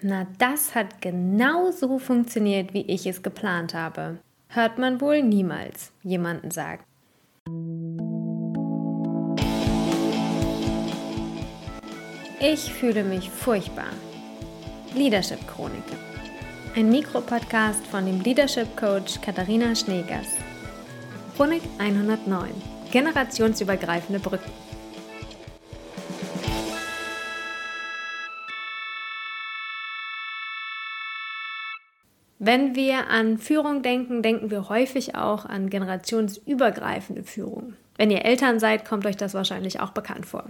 Na, das hat genau so funktioniert, wie ich es geplant habe. Hört man wohl niemals jemanden sagen. Ich fühle mich furchtbar. Leadership Chronik. Ein Mikropodcast von dem Leadership Coach Katharina Schneegers. Chronik 109. Generationsübergreifende Brücken. Wenn wir an Führung denken, denken wir häufig auch an generationsübergreifende Führung. Wenn ihr Eltern seid, kommt euch das wahrscheinlich auch bekannt vor.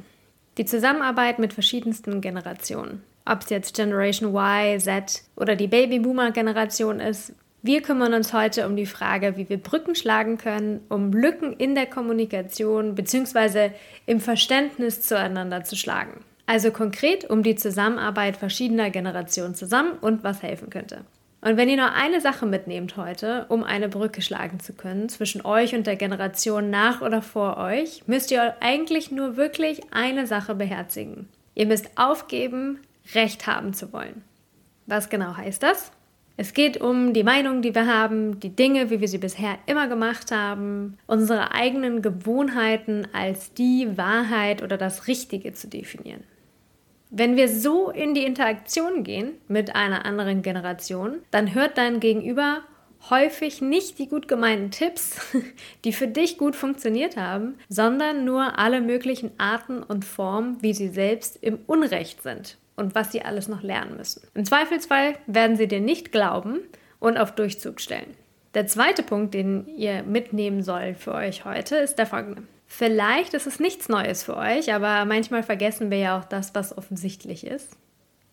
Die Zusammenarbeit mit verschiedensten Generationen. Ob es jetzt Generation Y, Z oder die Babyboomer-Generation ist, wir kümmern uns heute um die Frage, wie wir Brücken schlagen können, um Lücken in der Kommunikation bzw. im Verständnis zueinander zu schlagen. Also konkret um die Zusammenarbeit verschiedener Generationen zusammen und was helfen könnte. Und wenn ihr nur eine Sache mitnehmt heute, um eine Brücke schlagen zu können zwischen euch und der Generation nach oder vor euch, müsst ihr eigentlich nur wirklich eine Sache beherzigen. Ihr müsst aufgeben, Recht haben zu wollen. Was genau heißt das? Es geht um die Meinung, die wir haben, die Dinge, wie wir sie bisher immer gemacht haben, unsere eigenen Gewohnheiten als die Wahrheit oder das Richtige zu definieren. Wenn wir so in die Interaktion gehen mit einer anderen Generation, dann hört dein Gegenüber häufig nicht die gut gemeinten Tipps, die für dich gut funktioniert haben, sondern nur alle möglichen Arten und Formen, wie sie selbst im Unrecht sind und was sie alles noch lernen müssen. Im Zweifelsfall werden sie dir nicht glauben und auf Durchzug stellen. Der zweite Punkt, den ihr mitnehmen soll für euch heute, ist der folgende. Vielleicht ist es nichts Neues für euch, aber manchmal vergessen wir ja auch das, was offensichtlich ist.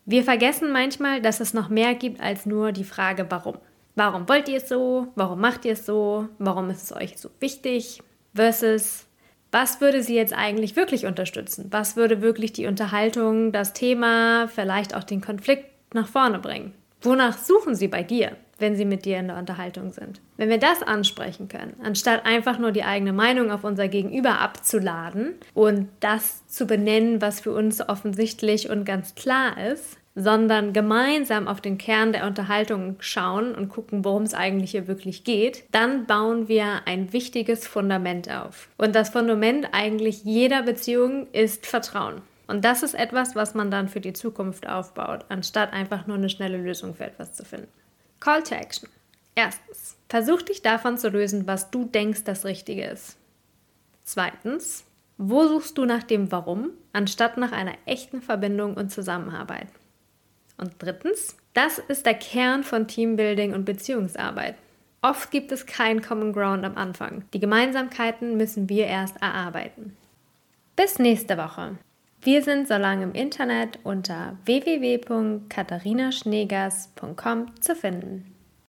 Wir vergessen manchmal, dass es noch mehr gibt als nur die Frage, warum. Warum wollt ihr es so? Warum macht ihr es so? Warum ist es euch so wichtig? Versus, was würde sie jetzt eigentlich wirklich unterstützen? Was würde wirklich die Unterhaltung, das Thema, vielleicht auch den Konflikt nach vorne bringen? Wonach suchen sie bei dir? Wenn sie mit dir in der Unterhaltung sind. Wenn wir das ansprechen können, anstatt einfach nur die eigene Meinung auf unser Gegenüber abzuladen und das zu benennen, was für uns offensichtlich und ganz klar ist, sondern gemeinsam auf den Kern der Unterhaltung schauen und gucken, worum es eigentlich hier wirklich geht, dann bauen wir ein wichtiges Fundament auf. Und das Fundament eigentlich jeder Beziehung ist Vertrauen. Und das ist etwas, was man dann für die Zukunft aufbaut, anstatt einfach nur eine schnelle Lösung für etwas zu finden. Call to Action. Erstens, versuch dich davon zu lösen, was du denkst, das Richtige ist. Zweitens, wo suchst du nach dem Warum, anstatt nach einer echten Verbindung und Zusammenarbeit? Und drittens, das ist der Kern von Teambuilding und Beziehungsarbeit. Oft gibt es kein Common Ground am Anfang. Die Gemeinsamkeiten müssen wir erst erarbeiten. Bis nächste Woche. Wir sind so lange im Internet unter www.katharinaschneegers.com zu finden.